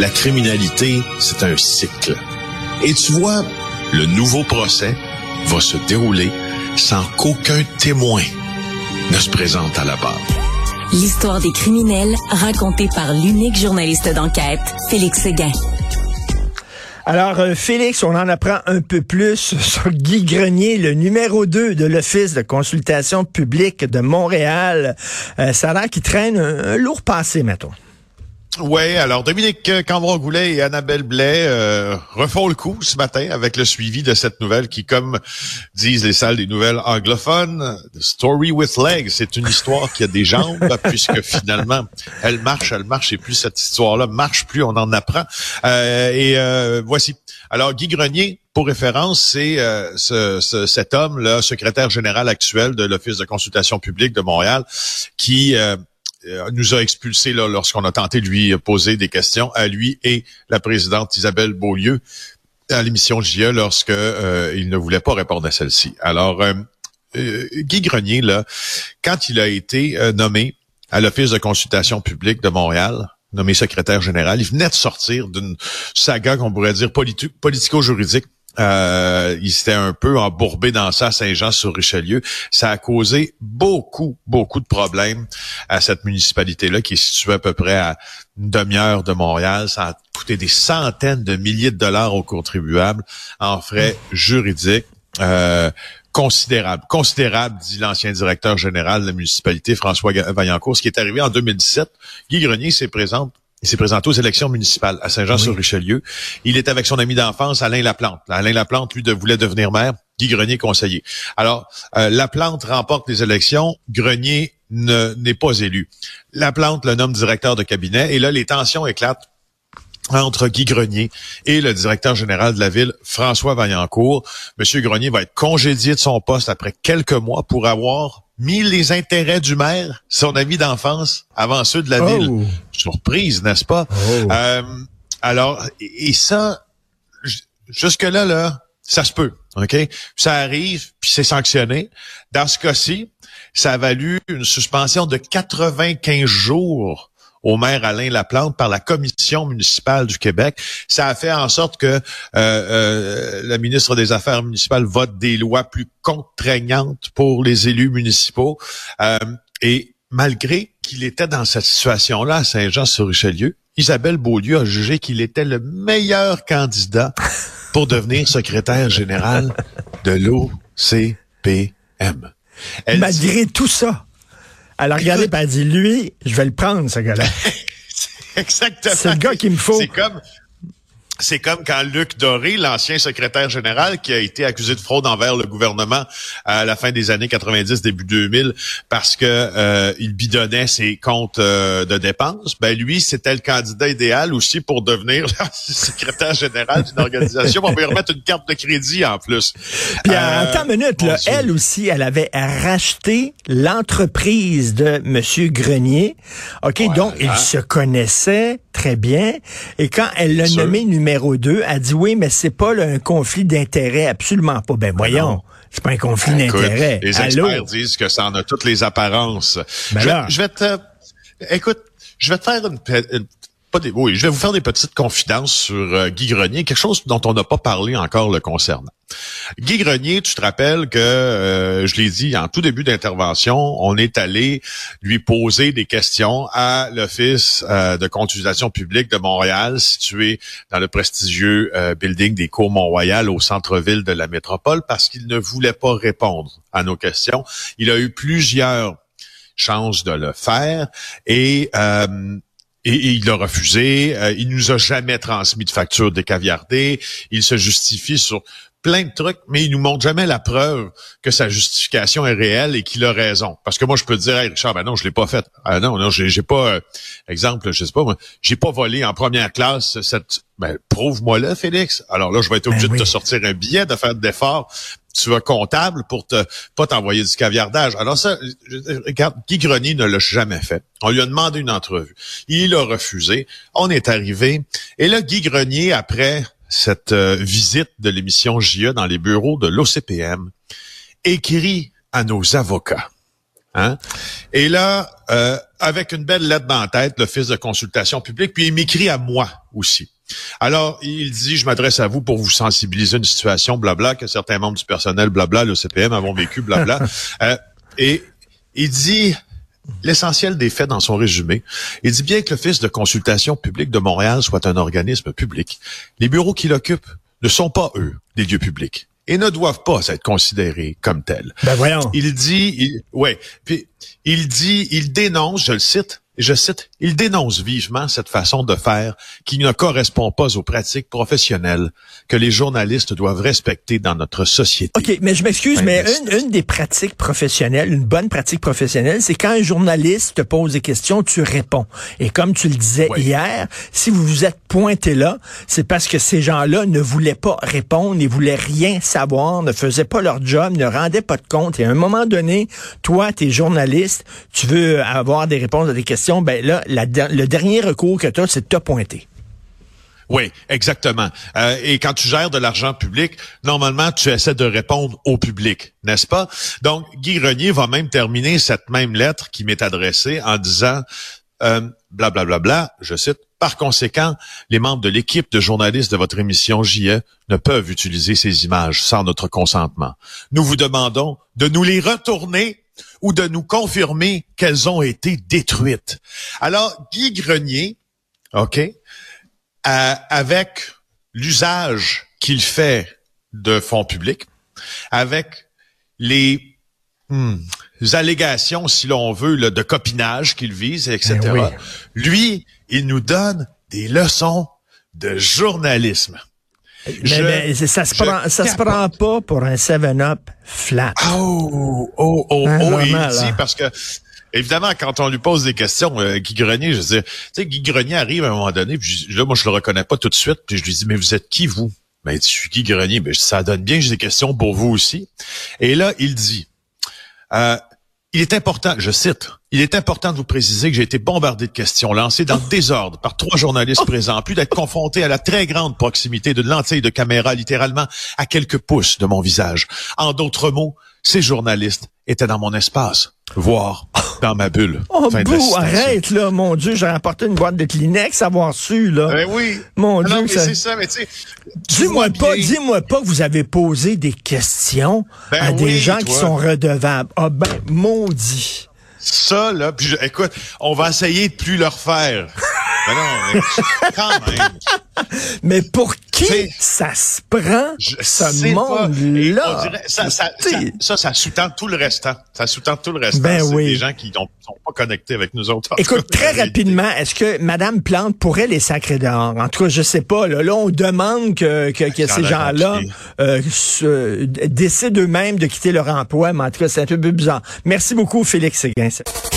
la criminalité, c'est un cycle. Et tu vois, le nouveau procès va se dérouler sans qu'aucun témoin ne se présente à la barre. L'histoire des criminels racontée par l'unique journaliste d'enquête, Félix Séguin. Alors, euh, Félix, on en apprend un peu plus sur Guy Grenier, le numéro 2 de l'Office de consultation publique de Montréal. Euh, ça a l'air qu'il traîne un, lourd passé, mettons. Oui, alors Dominique Cambron-Goulet et Annabelle Blais euh, refont le coup ce matin avec le suivi de cette nouvelle qui, comme disent les salles des nouvelles anglophones, The Story with Legs, c'est une histoire qui a des jambes, puisque finalement, elle marche, elle marche, et plus cette histoire-là marche, plus on en apprend. Euh, et euh, voici. Alors, Guy Grenier, pour référence, c'est euh, ce, cet homme-là, secrétaire général actuel de l'Office de consultation publique de Montréal, qui euh, nous a expulsés lorsqu'on a tenté de lui poser des questions à lui et la présidente Isabelle Beaulieu à l'émission JE lorsque euh, il ne voulait pas répondre à celle-ci. Alors, euh, Guy Grenier, quand il a été nommé à l'Office de consultation publique de Montréal, nommé secrétaire général, il venait de sortir d'une saga qu'on pourrait dire politico-juridique euh, il s'était un peu embourbé dans ça Saint-Jean-sur-Richelieu. Ça a causé beaucoup, beaucoup de problèmes à cette municipalité-là qui est située à peu près à une demi-heure de Montréal. Ça a coûté des centaines de milliers de dollars aux contribuables en frais juridiques. Euh, considérable, considérable, dit l'ancien directeur général de la municipalité, François Vaillancourt, ce qui est arrivé en 2017. Guy Grenier s'est présente il s'est présenté aux élections municipales à Saint-Jean-sur-Richelieu. Il est avec son ami d'enfance, Alain Laplante. Alain Laplante, lui, voulait devenir maire. Guy Grenier, conseiller. Alors, euh, Laplante remporte les élections. Grenier n'est pas élu. Laplante le nomme directeur de cabinet. Et là, les tensions éclatent entre Guy Grenier et le directeur général de la ville, François Vaillancourt. Monsieur Grenier va être congédié de son poste après quelques mois pour avoir mis les intérêts du maire, son ami d'enfance, avant ceux de la ville. Oh. Surprise, n'est-ce pas? Oh. Euh, alors, et ça, jusque-là, là, ça se peut, OK? Ça arrive, puis c'est sanctionné. Dans ce cas-ci, ça a valu une suspension de 95 jours au maire Alain Laplante par la commission municipale du Québec. Ça a fait en sorte que euh, euh, la ministre des Affaires municipales vote des lois plus contraignantes pour les élus municipaux. Euh, et malgré qu'il était dans cette situation-là à Saint-Jean-sur-Richelieu, Isabelle Beaulieu a jugé qu'il était le meilleur candidat pour devenir secrétaire général de l'OCPM. Malgré tout ça. Elle a regardé et elle a dit, lui, je vais le prendre, ce gars-là. Exactement. C'est le gars qu'il me faut. C'est comme, c'est comme quand Luc Doré, l'ancien secrétaire général, qui a été accusé de fraude envers le gouvernement à la fin des années 90, début 2000, parce que euh, il bidonnait ses comptes euh, de dépenses. Ben lui, c'était le candidat idéal aussi pour devenir secrétaire général d'une organisation. On va lui remettre une carte de crédit en plus. Puis euh, attends une minute, là, elle aussi, elle avait racheté l'entreprise de Monsieur Grenier. Ok, donc il se connaissait très bien. Et quand elle l'a nommé numéro numéro 2 a dit oui, mais c'est pas un conflit d'intérêt, absolument pas. Ben, ben voyons. C'est pas un conflit d'intérêt. Les experts disent que ça en a toutes les apparences. Ben je, vais te, écoute, je vais te faire une, oui, je vais vous faire des petites confidences sur euh, Guy Grenier, quelque chose dont on n'a pas parlé encore le concernant. Guy Grenier, tu te rappelles que, euh, je l'ai dit en tout début d'intervention, on est allé lui poser des questions à l'Office euh, de consultation publique de Montréal, situé dans le prestigieux building des cours Mont-Royal au centre-ville de la métropole, parce qu'il ne voulait pas répondre à nos questions. Il a eu plusieurs chances de le faire et et, il a refusé. Euh, il nous a jamais transmis de facture décaviardée. Il se justifie sur plein de trucs, mais il nous montre jamais la preuve que sa justification est réelle et qu'il a raison. Parce que moi, je peux te dire, Richard, ben non, je l'ai pas fait. Ah non, non, j'ai pas, euh, exemple, je sais pas, moi, j'ai pas volé en première classe cette. Ben, prouve-moi là, Félix. Alors là, je vais être obligé ben de te sortir un billet, de faire d'efforts tu vas comptable pour te pas t'envoyer du caviardage. Alors ça, regarde, Guy Grenier ne l'a jamais fait. On lui a demandé une entrevue. Il a refusé. On est arrivé. Et là, Guy Grenier, après cette euh, visite de l'émission JE dans les bureaux de l'OCPM, écrit à nos avocats Hein? Et là, euh, avec une belle lettre dans la tête, l'Office de consultation publique, puis il m'écrit à moi aussi. Alors, il dit, je m'adresse à vous pour vous sensibiliser à une situation, blabla, que certains membres du personnel, blabla, le CPM avons vécu, blabla. euh, et il dit, l'essentiel des faits dans son résumé. Il dit bien que l'Office de consultation publique de Montréal soit un organisme public. Les bureaux qu'il occupe ne sont pas, eux, des lieux publics et ne doivent pas être considérés comme tels. Ben voyons. Il dit, il, ouais, puis il dit, il dénonce, je le cite, je cite, il dénonce vivement cette façon de faire qui ne correspond pas aux pratiques professionnelles que les journalistes doivent respecter dans notre société. OK, mais je m'excuse, mais une, une, des pratiques professionnelles, une bonne pratique professionnelle, c'est quand un journaliste te pose des questions, tu réponds. Et comme tu le disais oui. hier, si vous vous êtes pointé là, c'est parce que ces gens-là ne voulaient pas répondre, ne voulaient rien savoir, ne faisaient pas leur job, ne rendaient pas de compte. Et à un moment donné, toi, tu es journaliste, tu veux avoir des réponses à des questions, ben là, le dernier recours que tu as, c'est de te pointer. Oui, exactement. Euh, et quand tu gères de l'argent public, normalement, tu essaies de répondre au public, n'est-ce pas? Donc, Guy Renier va même terminer cette même lettre qui m'est adressée en disant, euh, bla, bla, bla, bla, je cite, par conséquent, les membres de l'équipe de journalistes de votre émission JE ne peuvent utiliser ces images sans notre consentement. Nous vous demandons de nous les retourner ou de nous confirmer qu'elles ont été détruites. Alors, Guy Grenier, OK, euh, avec l'usage qu'il fait de fonds publics, avec les, hmm, les allégations, si l'on veut, là, de copinage qu'il vise, etc., oui. lui, il nous donne des leçons de journalisme. Mais, je, mais ça se prend, ça se prend pas pour un 7-up flat. Oh, oh, oh, hein, oh, il dit parce que évidemment, quand on lui pose des questions, euh, Guy Grenier, je veux dire, tu sais, Guy Grenier arrive à un moment donné, puis là, moi, je le reconnais pas tout de suite, puis je lui dis, mais vous êtes qui, vous? Ben, je suis Guy Grenier, ben, ça donne bien, j'ai des questions pour vous aussi. Et là, il dit, euh, il est important, je cite, il est important de vous préciser que j'ai été bombardé de questions lancées dans le désordre par trois journalistes présents, plus d'être confronté à la très grande proximité de lentilles de caméra littéralement à quelques pouces de mon visage. En d'autres mots, ces journalistes étaient dans mon espace, voire dans ma bulle. Oh, bouh, arrête, là, mon Dieu, j'ai rapporté une boîte de Kleenex, avoir su, là. Ben oui. Mon non, Dieu, ça... c'est ça, mais tu sais. Dis-moi pas, dis-moi pas que vous avez posé des questions ben à oui, des gens toi. qui sont redevables. Ah ben, maudit. Ça, là, puis je, écoute, on va essayer de plus le refaire. Mais non, mais quand même. Mais pour qui T'sais, ça se prend, Je ce monde-là? Ça, ça, ça, ça, ça sous-tend tout le restant. Ça sous-tend tout le restant. Ben oui. des gens qui ne sont pas connectés avec nous autres. Écoute, très rapidement, est-ce que Madame Plante pourrait les sacrer dehors? En tout cas, je sais pas. Là, là on demande que, que, que ces gens-là euh, se- décident eux-mêmes de quitter leur emploi, mais en tout cas, c'est un peu bizarre. Merci beaucoup, Félix Séguin.